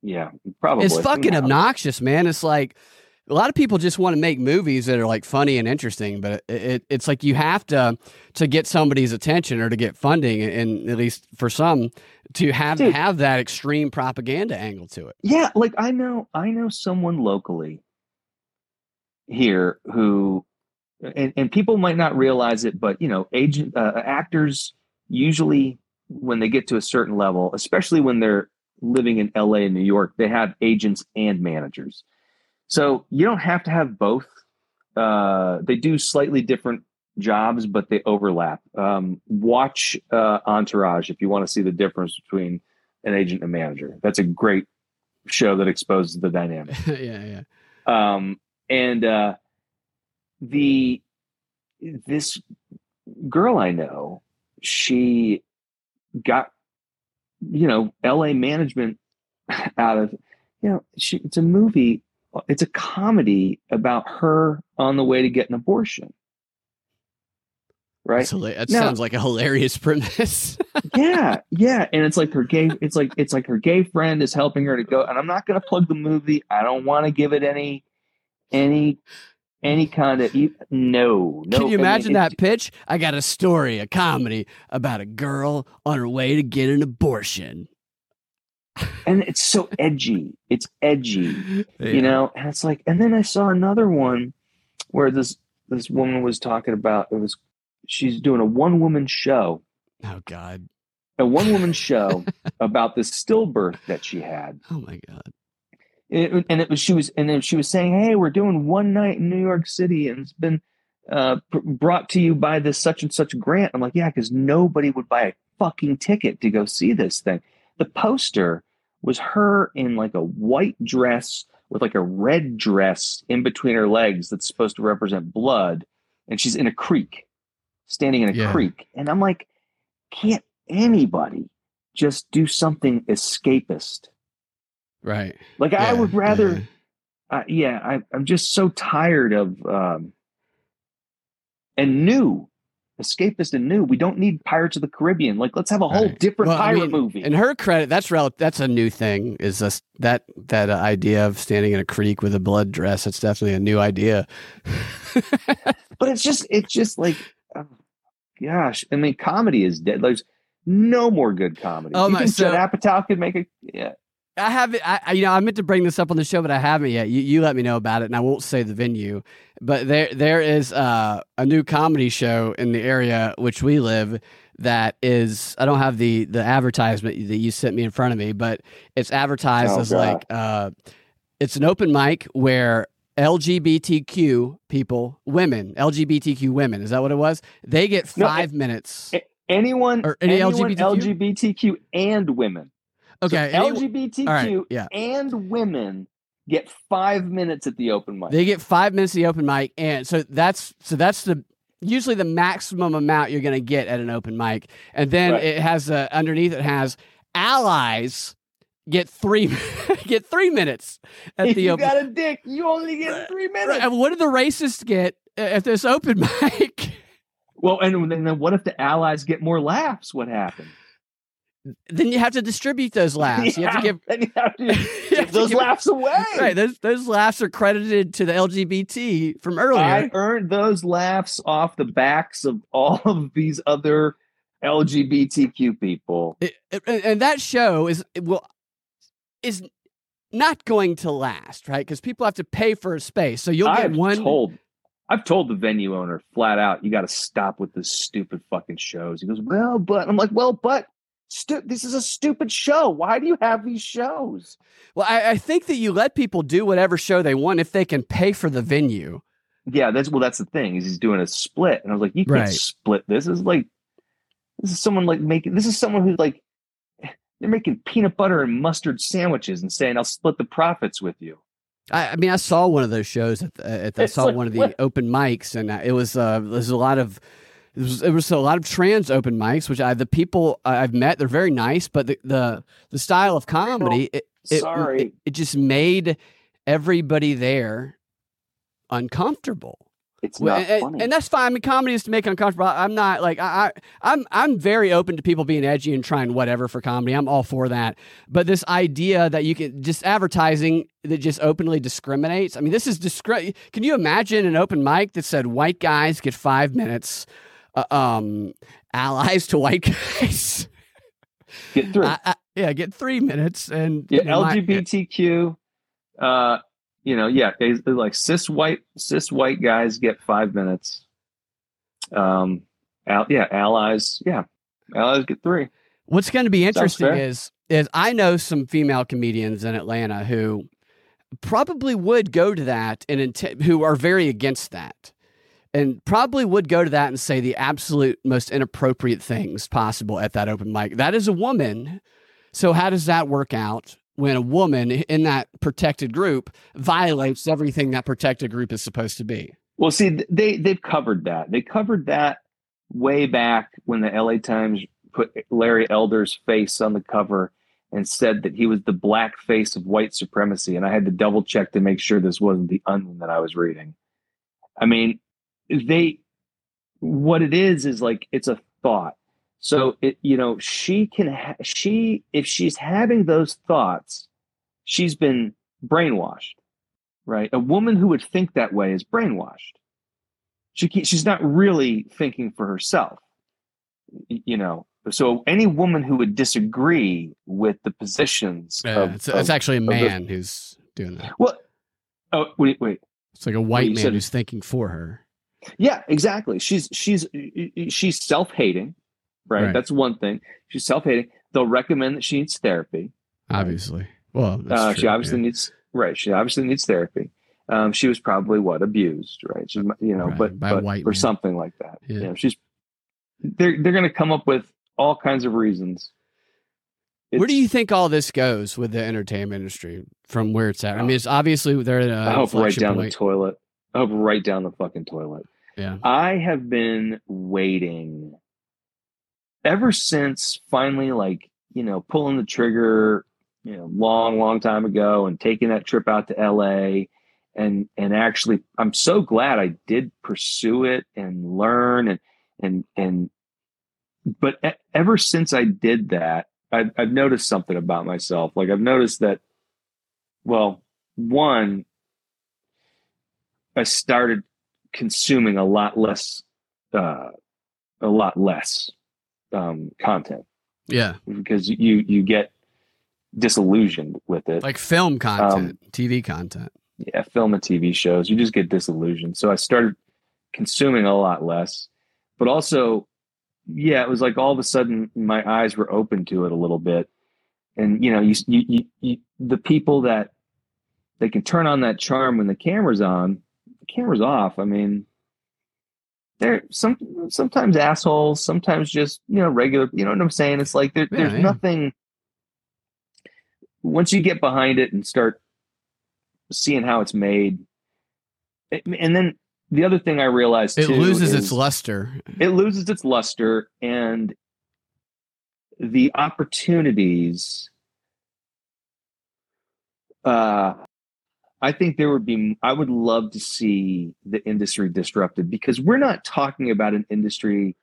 Speaker 2: yeah, probably.
Speaker 1: it's fucking obnoxious, man. It's like a lot of people just want to make movies that are like funny and interesting, but it, it, it's like you have to to get somebody's attention or to get funding, and at least for some, to have
Speaker 2: Dude.
Speaker 1: have that extreme propaganda angle to it.
Speaker 2: Yeah, like I know I know someone locally here who and, and people might not realize it, but you know, agent uh, actors usually when they get to a certain level, especially when they're living in LA and New York, they have agents and managers. So you don't have to have both. Uh, they do slightly different jobs, but they overlap. Um, watch uh, Entourage if you want to see the difference between an agent and manager. That's a great show that exposes the dynamic.
Speaker 1: yeah, yeah.
Speaker 2: Um, and uh, the this girl I know, she got you know L.A. management out of you know she. It's a movie. It's a comedy about her on the way to get an abortion. Right?
Speaker 1: Hila- that
Speaker 2: Now-
Speaker 1: sounds like a hilarious premise.
Speaker 2: yeah, yeah, and it's like her gay. It's like it's like her gay friend is helping her to go. And I'm not going to plug the movie. I don't want to give it any, any, any kind of no. No.
Speaker 1: Can you
Speaker 2: I mean,
Speaker 1: imagine that pitch? I got a story, a comedy about a girl on her way to get an abortion.
Speaker 2: And it's so edgy. It's edgy. you know and it's like and then i saw another one where this this woman was talking about it was she's doing a one woman show
Speaker 1: Oh God.
Speaker 2: a one woman show about this stillbirth that she had
Speaker 1: Oh my God.
Speaker 2: It- and it was she was and then she was saying hey we're doing one night in new york city and it's been uh, pr- brought to you by this such and such grant i'm like yeah because nobody would buy a fucking ticket to go see this thing the poster was her in like a white dress with like a red dress in between her legs that's supposed to represent blood and she's in a creek standing in a
Speaker 1: Yeah.
Speaker 2: creek and i'm like can't anybody just do something escapist
Speaker 1: Right.
Speaker 2: like i would rather
Speaker 1: yeah.
Speaker 2: uh, yeah I, i'm just so tired of um and new escapist and new we don't need pirates of the caribbean like let's have a whole
Speaker 1: Right.
Speaker 2: different
Speaker 1: Well, I
Speaker 2: pirate
Speaker 1: mean,
Speaker 2: movie
Speaker 1: In her credit, that's rel- that's a new thing. Is this that that uh, idea of standing in a creek with a blood dress? That's definitely a new idea.
Speaker 2: but it's just it's just like oh, gosh i mean comedy is dead there's no more good comedy
Speaker 1: Oh
Speaker 2: you
Speaker 1: my-
Speaker 2: think
Speaker 1: so-
Speaker 2: Judd Apatow could make a yeah
Speaker 1: I haven't. I, I- you know, I meant to bring this up on the show, but I haven't yet. You, you let me know about it, and I won't say the venue. But there, there is uh, a new comedy show in the area which we live. That is, I don't have the the advertisement that you sent me in front of me, but it's advertised
Speaker 2: Oh,
Speaker 1: as
Speaker 2: God.
Speaker 1: like uh, it's an open mic where LGBTQ people, women, LGBTQ women, is that what it was? They get
Speaker 2: No,
Speaker 1: five minutes.
Speaker 2: A- anyone
Speaker 1: Or any
Speaker 2: anyone
Speaker 1: LGBTQ?
Speaker 2: lgbtq and women
Speaker 1: Okay,
Speaker 2: so lgbtq
Speaker 1: right, yeah.
Speaker 2: and women get five minutes at the open mic
Speaker 1: They get five minutes at the open mic, and so that's so that's the usually the maximum amount you're going to get at an open mic, and then
Speaker 2: Right.
Speaker 1: it has uh, underneath it has allies get three get three minutes at
Speaker 2: if
Speaker 1: the
Speaker 2: you
Speaker 1: open.
Speaker 2: You got a dick, you only get three minutes.
Speaker 1: And what do the racists get at this open mic?
Speaker 2: Well, and then what if the allies get more laughs? What happened?
Speaker 1: Then you have to distribute those laughs. You have to give
Speaker 2: you have to
Speaker 1: you have
Speaker 2: give those
Speaker 1: give-
Speaker 2: laughs away.
Speaker 1: Right, those those laughs are credited to the LGBT from earlier.
Speaker 2: I earned those laughs off the backs of all of these other LGBTQ people.
Speaker 1: It- it- and that show is it will is not going to last, right? Because people have to pay for a space. So you'll get
Speaker 2: I've
Speaker 1: one.
Speaker 2: told I've told the venue owner flat out, you got to stop with this stupid fucking shows. He goes, well, but I'm like, well, but stu- this is a stupid show. Why do you have these shows?
Speaker 1: Well, I, I think that you let people do whatever show they want if they can pay for the venue.
Speaker 2: Yeah, that's well, that's the thing is he's doing a split, and I was like, you can't
Speaker 1: Right.
Speaker 2: split this. This is like this is someone like making this is someone who's like they're making peanut butter and mustard sandwiches and saying I'll split the profits with you.
Speaker 1: I, I mean, I saw one of those shows at, the, at the, I saw
Speaker 2: like,
Speaker 1: one of the
Speaker 2: what?
Speaker 1: open mics, and uh, it was uh, there's a lot of it was, it was a lot of trans open mics, which I the people I've met they're very nice, but the the, the style of comedy it, it,
Speaker 2: Sorry.
Speaker 1: it, it just made everybody there uncomfortable.
Speaker 2: It's not
Speaker 1: and,
Speaker 2: funny.
Speaker 1: and that's fine. I mean, comedy is to make uncomfortable. I'm not like I, I, I'm I'm very open to people being edgy and trying whatever for comedy. I'm all for that. But this idea that you can just advertising that just openly discriminates. I mean, this is discri- Can you imagine an open mic that said white guys get five minutes, uh, um, allies to white guys,
Speaker 2: Get three.
Speaker 1: I- I- yeah, get three minutes, and
Speaker 2: yeah,
Speaker 1: know, my-
Speaker 2: LGBTQ, uh, you know, yeah, they, like cis white cis white guys get five minutes. Um, al- yeah, allies, yeah, allies get three.
Speaker 1: What's going to be interesting is is I know some female comedians in Atlanta who probably would go to that and int- who are very against that. And probably would go to that and say the absolute most inappropriate things possible at that open mic. That is a woman. So how does that work out when a woman in that protected group violates everything that protected group is supposed to be?
Speaker 2: Well, see, they they've covered that. They covered that way back when the LA Times put Larry Elder's face on the cover and said that he was the black face of white supremacy. And I had to double check to make sure this wasn't the onion that I was reading. I mean, they what it is is like it's a thought. So it you know she can ha- she if she's having those thoughts, she's been brainwashed right? A woman who would think that way is brainwashed. She can't, she's not really thinking for herself, you know. So any woman who would disagree with the positions
Speaker 1: Uh,
Speaker 2: of,
Speaker 1: it's, it's actually a man who's doing that.
Speaker 2: what? Oh wait, wait.
Speaker 1: It's like a white man
Speaker 2: said-
Speaker 1: who's thinking for her.
Speaker 2: Yeah, exactly. She's she's she's self hating, right?
Speaker 1: Right.
Speaker 2: That's one thing. She's self hating. They'll recommend that she needs therapy.
Speaker 1: Obviously. Well, that's
Speaker 2: Uh,
Speaker 1: true,
Speaker 2: she obviously
Speaker 1: yeah.
Speaker 2: needs right. She obviously needs therapy. Um, she was probably what abused, right? She's you know,
Speaker 1: Right,
Speaker 2: but,
Speaker 1: by
Speaker 2: but
Speaker 1: white
Speaker 2: or
Speaker 1: man.
Speaker 2: something like that.
Speaker 1: Yeah.
Speaker 2: You know, she's they're they're going to come up with all kinds of reasons.
Speaker 1: Where do you think all this goes with the entertainment industry from where it's at? I mean, it's obviously they're at a
Speaker 2: I hope right down
Speaker 1: point.
Speaker 2: the toilet. Hope right down the fucking toilet.
Speaker 1: Yeah.
Speaker 2: I have been waiting ever since finally, like, you know, pulling the trigger, you know, long, long time ago and taking that trip out to LA. And, and actually, I'm so glad I did pursue it and learn and, and, and, but ever since I did that, I've, I've noticed something about myself. Like, I've noticed that, well, one, I started consuming a lot less uh, a lot less um, content
Speaker 1: Yeah.
Speaker 2: because you you get disillusioned with it.
Speaker 1: Like film content,
Speaker 2: Um,
Speaker 1: TV content.
Speaker 2: yeah, film and TV shows, you just get disillusioned. So I started consuming a lot less, but also, yeah, it was like all of a sudden my eyes were open to it a little bit, and you know, you you, you, you the people that they can turn on that charm when the camera's on, camera's off. I mean, they're some sometimes assholes, sometimes just you know regular. You know what I'm saying? It's like there,
Speaker 1: Yeah,
Speaker 2: there's
Speaker 1: yeah.
Speaker 2: nothing. Once you get behind it and start seeing how it's made, it- and then the other thing I realized
Speaker 1: It
Speaker 2: too
Speaker 1: loses its luster.
Speaker 2: it loses its luster and the opportunities uh I think there would be, I would love to see the industry disrupted because we're not talking about an industry.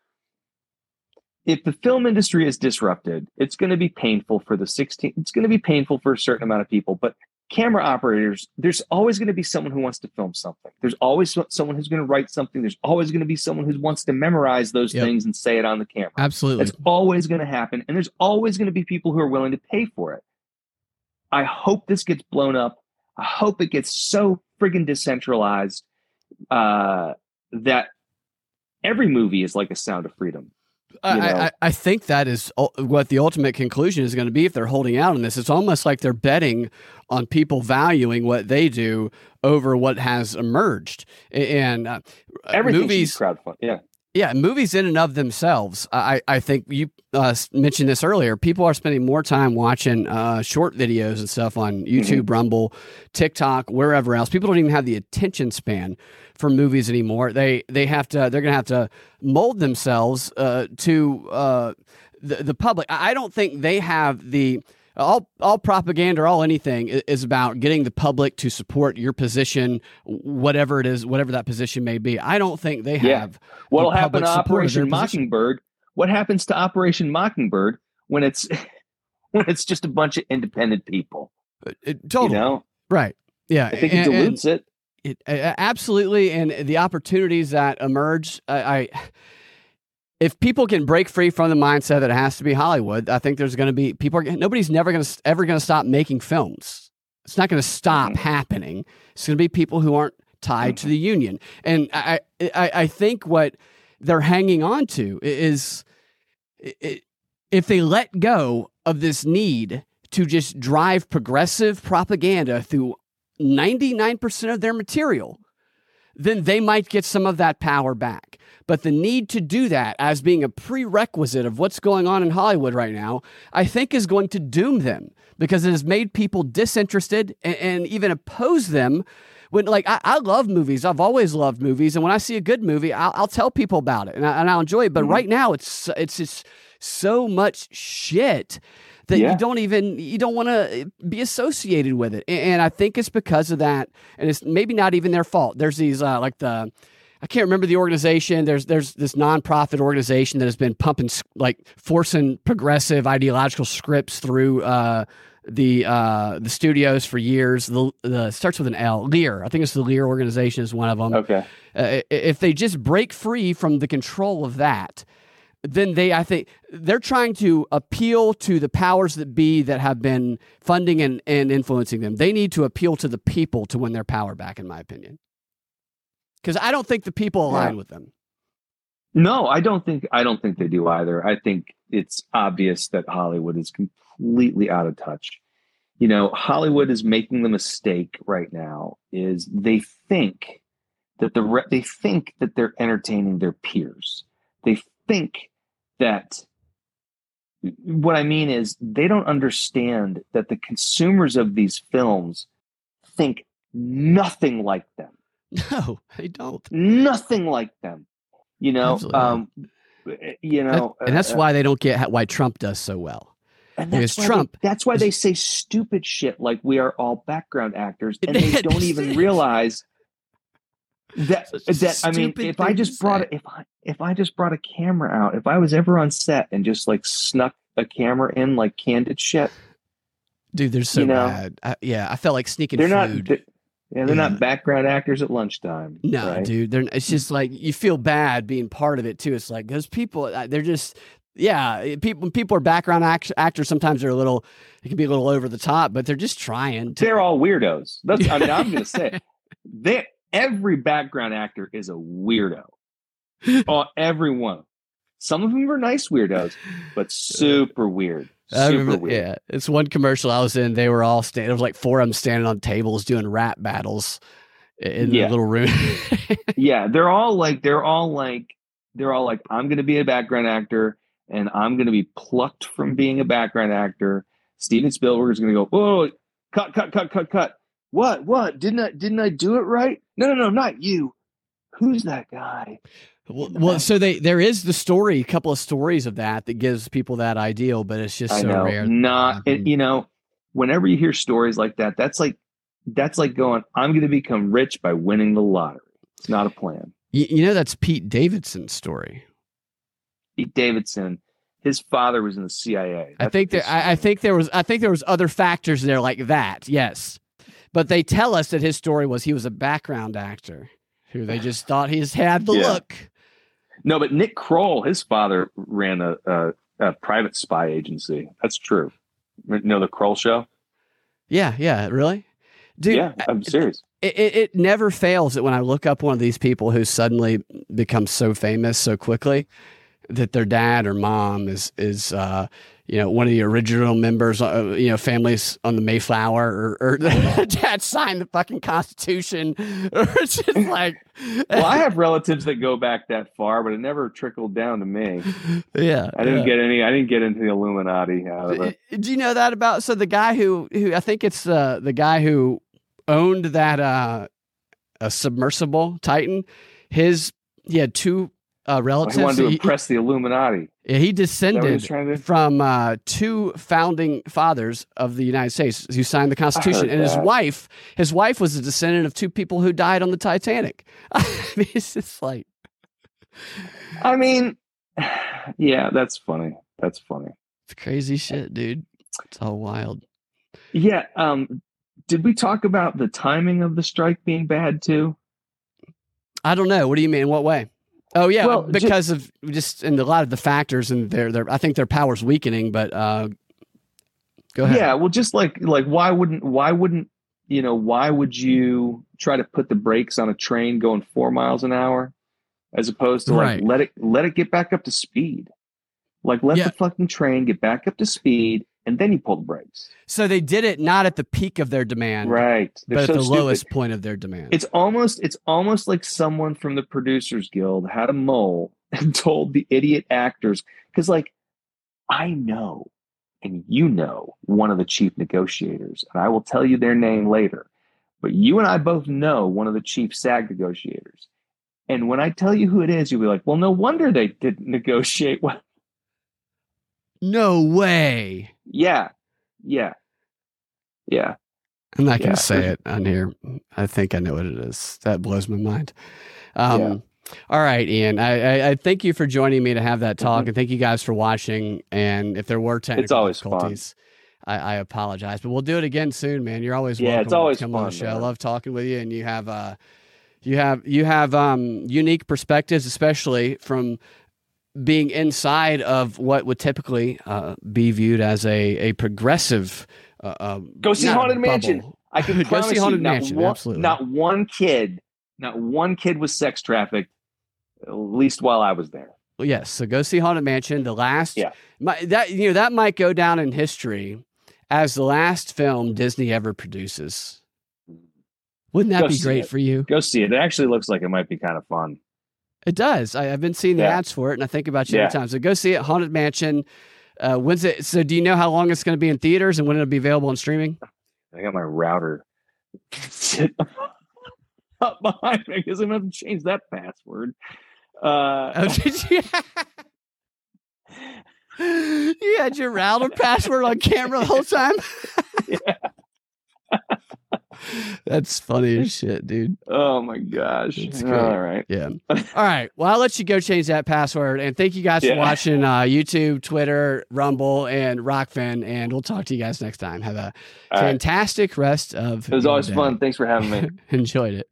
Speaker 2: If the film industry is disrupted, it's going to be painful for the 16, it's going to be painful for a certain amount of people. But camera operators, there's always going to be someone who wants to film something. There's always someone who's going to write something. There's always going to be someone who wants to memorize those yep. things and say it on the camera.
Speaker 1: Absolutely.
Speaker 2: It's always going to happen. And there's always going to be people who are willing to pay for it. I hope this gets blown up I hope it gets so friggin' decentralized uh, that every movie is like a sound of freedom.
Speaker 1: I, I, I, think that is what the ultimate conclusion is going to be if they're holding out on this. It's almost like they're betting on people valuing what they do over what has emerged. And uh,
Speaker 2: movies, crowdfund, yeah.
Speaker 1: Yeah, movies in and of themselves. I, I think you uh, mentioned this earlier. People are spending more time watching uh, short videos and stuff on YouTube, mm-hmm. Rumble, TikTok, wherever else. People don't even have the attention span for movies anymore. They they have to. They're going to have to mold themselves uh, to uh, the the public. I don't think they have the all all propaganda or all anything is about getting the public to support your position, whatever it is, whatever that position may be. I don't think they have. Yeah.
Speaker 2: What'll happen to Operation Mockingbird? What happens to Operation Mockingbird when it's when it's just a bunch of independent people?
Speaker 1: It, uh, it, totally. You know? Right. Yeah.
Speaker 2: I think and, it dilutes and,
Speaker 1: it. It, absolutely, and the opportunities that emerge, I, I if people can break free from the mindset that it has to be Hollywood, I think there's going to be people. Are, nobody's never going to ever going to stop making films. It's not going to stop mm-hmm. happening. It's going to be people who aren't tied mm-hmm. to the union, and I, I I think what they're hanging on to is if they let go of this need to just drive progressive propaganda through 99% of their material, then they might get some of that power back. But the need to do that as being a prerequisite of what's going on in Hollywood right now, I think is going to doom them because it has made people disinterested and, and even oppose them. When like I, I, love movies, I've always loved movies, and when I see a good movie, I'll, I'll tell people about it and, I, will enjoy it. But mm-hmm. right now, it's it's just so much shit that yeah. you don't even you don't want to be associated with it and, i think it's because of that and it's maybe not even their fault there's these uh, like the I can't remember the organization. There's there's this nonprofit organization that has been pumping like forcing progressive ideological scripts through uh, the uh, the studios for years. The, the starts with an L. Lear. I think it's the Lear organization is one of them.
Speaker 2: Okay.
Speaker 1: Uh, if they just break free from the control of that, then they I think they're trying to appeal to the powers that be that have been funding and, and influencing them. They need to appeal to the people to win their power back, in my opinion because I don't think the people align yeah. with them.
Speaker 2: No, I don't think I don't think they do either. I think it's obvious that Hollywood is completely out of touch. You know, Hollywood is making the mistake right now is they think that the re- they think that they're entertaining their peers. They think that what I mean is they don't understand that the consumers of these films think nothing like them.
Speaker 1: No, they don't.
Speaker 2: Nothing like them. You know, um, you know,
Speaker 1: that, and that's uh, why they don't get why Trump does so well.
Speaker 2: And that's because Trump. They, that's why they say stupid shit like we are all background actors, and they don't even realize that that I mean, if I just brought it, if I if I just brought a camera out, if I was ever on set and just like snuck a camera in like candid shit,
Speaker 1: dude, they're so you know, bad. I, yeah, I felt like sneaking.
Speaker 2: They're
Speaker 1: food.
Speaker 2: not. Yeah, they're yeah. not background actors at lunchtime.
Speaker 1: No,
Speaker 2: right?
Speaker 1: dude. They're, it's just like you feel bad being part of it too. It's like those people, uh, they're just, yeah. People, people are background act- actors, sometimes they're a little, it can be a little over the top, but they're just trying. To...
Speaker 2: They're all weirdos. That's, I mean, I'm going to say, they every background actor is a weirdo. oh, everyone. Some of them are nice weirdos, but super weird. I remember, weird.
Speaker 1: yeah, it's one commercial I was in. They were all standing. There was like four of them standing on tables doing rap battles in yeah. the little room.
Speaker 2: yeah, they're all like they're all like they're all like I'm going to be a background actor and I'm going to be plucked from being a background actor. Steven Spielberg is going to go, "Whoa, cut, cut, cut, cut, cut." What? What? Didn't I? Didn't I do it right? No, no, no, not you. Who's that guy?
Speaker 1: Well, well, so they there is the story, a couple of stories of that that gives people that ideal, but it's just
Speaker 2: I
Speaker 1: so
Speaker 2: know.
Speaker 1: rare.
Speaker 2: Not, it, you know, whenever you hear stories like that, that's like that's like going, I'm going to become rich by winning the lottery. It's not a plan.
Speaker 1: You, you know, that's Pete Davidson's story.
Speaker 2: Pete Davidson, his father was in the CIA.
Speaker 1: I think there, I, I think there was I think there was other factors there like that. Yes, but they tell us that his story was he was a background actor who they just thought he's had the
Speaker 2: Yeah.
Speaker 1: look.
Speaker 2: No, but Nick Kroll, his father ran a, a, a private spy agency. That's true. You know the Kroll show?
Speaker 1: Yeah, yeah, really, dude.
Speaker 2: yeah, I'm uh, serious.
Speaker 1: it, it, it never fails that when I look up one of these people who suddenly becomes so famous so quickly that their dad or mom is is uh, you know one of the original members uh, you know families on the Mayflower or, or dad signed the fucking Constitution or it's just like
Speaker 2: Well, I have relatives that go back that far, but it never trickled down to me.
Speaker 1: yeah
Speaker 2: I didn't
Speaker 1: yeah.
Speaker 2: get any. I didn't get into the Illuminati out of it.
Speaker 1: Do you know that about so the guy who who I think it's uh, the guy who owned that uh, a submersible Titan. His he had two uh, relatives.
Speaker 2: He wanted to
Speaker 1: He-
Speaker 2: impress the Illuminati.
Speaker 1: he, he
Speaker 2: that he
Speaker 1: descended
Speaker 2: to
Speaker 1: from uh, two founding fathers of the United States who signed the Constitution, and his wife his wife was a descendant of two people who died on the Titanic. I mean, it's just like
Speaker 2: I mean, yeah, that's funny. That's funny.
Speaker 1: it's crazy shit, dude. It's all wild.
Speaker 2: Yeah. Um, did we talk about the timing of the strike being bad too?
Speaker 1: I don't know. What do you mean? In what way? Oh yeah,
Speaker 2: Well,
Speaker 1: because of just and a lot of the factors and their their I think their power's weakening. But uh, go ahead.
Speaker 2: Yeah. Well, just like like why wouldn't why wouldn't you know why would you try to put the brakes on a train going four miles an hour as opposed to like
Speaker 1: Right.
Speaker 2: let it let it get back up to speed? Like let
Speaker 1: Yeah.
Speaker 2: the fucking train get back up to speed and then he pulled the brakes.
Speaker 1: So they did it not at the peak of their demand,
Speaker 2: Right.
Speaker 1: but
Speaker 2: They're
Speaker 1: at
Speaker 2: so
Speaker 1: the
Speaker 2: stupid.
Speaker 1: lowest point of their demand.
Speaker 2: It's almost it's almost like someone from the producers guild had a mole and told the idiot actors because like I know and you know one of the chief negotiators and I will tell you their name later. But you and I both know one of the chief SAG negotiators. And when I tell you who it is, you'll be like, well, no wonder they didn't negotiate well.
Speaker 1: No way.
Speaker 2: Yeah. Yeah. Yeah.
Speaker 1: I'm not going to say it on here. I think I know what it is. That blows my mind. Um,
Speaker 2: Yeah.
Speaker 1: All right, Ian. I, I, I thank you for joining me to have that talk,
Speaker 2: Mhm.
Speaker 1: and thank you guys for watching. And if there were technical
Speaker 2: always fun.
Speaker 1: difficulties, I, I apologize, but we'll do it again soon, man. You're always
Speaker 2: Yeah,
Speaker 1: welcome
Speaker 2: it's always
Speaker 1: to come on the
Speaker 2: fun,
Speaker 1: show. I love talking with you, and you have uh, you have you have um, unique perspectives, especially from being inside of what would typically uh, be viewed as a a progressive. Uh, um,
Speaker 2: Go see Haunted Mansion.
Speaker 1: bubble.
Speaker 2: I can
Speaker 1: Go
Speaker 2: promise
Speaker 1: see
Speaker 2: you,
Speaker 1: Haunted
Speaker 2: not
Speaker 1: Mansion,
Speaker 2: one,
Speaker 1: absolutely.
Speaker 2: not one kid, not one kid was sex trafficked, at least while I was there.
Speaker 1: Well, yes. So go see Haunted Mansion. The last,
Speaker 2: Yeah.
Speaker 1: my, that you know that might go down in history as the last film Disney ever produces. Wouldn't that
Speaker 2: Go
Speaker 1: be great
Speaker 2: it.
Speaker 1: for you?
Speaker 2: Go see it. It actually looks like it might be kind of fun.
Speaker 1: It does. I, I've been seeing the
Speaker 2: Yeah.
Speaker 1: ads for it, and I think about you
Speaker 2: Yeah.
Speaker 1: every time. So go see it. Haunted Mansion. Uh, when's it? So do you know how long it's going to be in theaters and when it'll be available on streaming?
Speaker 2: I got my router up behind me because I'm going to change that password. Uh,
Speaker 1: Oh, did you? you had your router password on camera the whole time. That's funny as shit, dude.
Speaker 2: oh my gosh. All right.
Speaker 1: Yeah. All right. Well, I'll let you go change that password. And thank you guys for watching uh, YouTube, Twitter, Rumble, and Rokfin. And we'll talk to you guys next time. Have a
Speaker 2: All right.
Speaker 1: fantastic rest of
Speaker 2: It was always
Speaker 1: day.
Speaker 2: fun. Thanks for having me.
Speaker 1: Enjoyed it.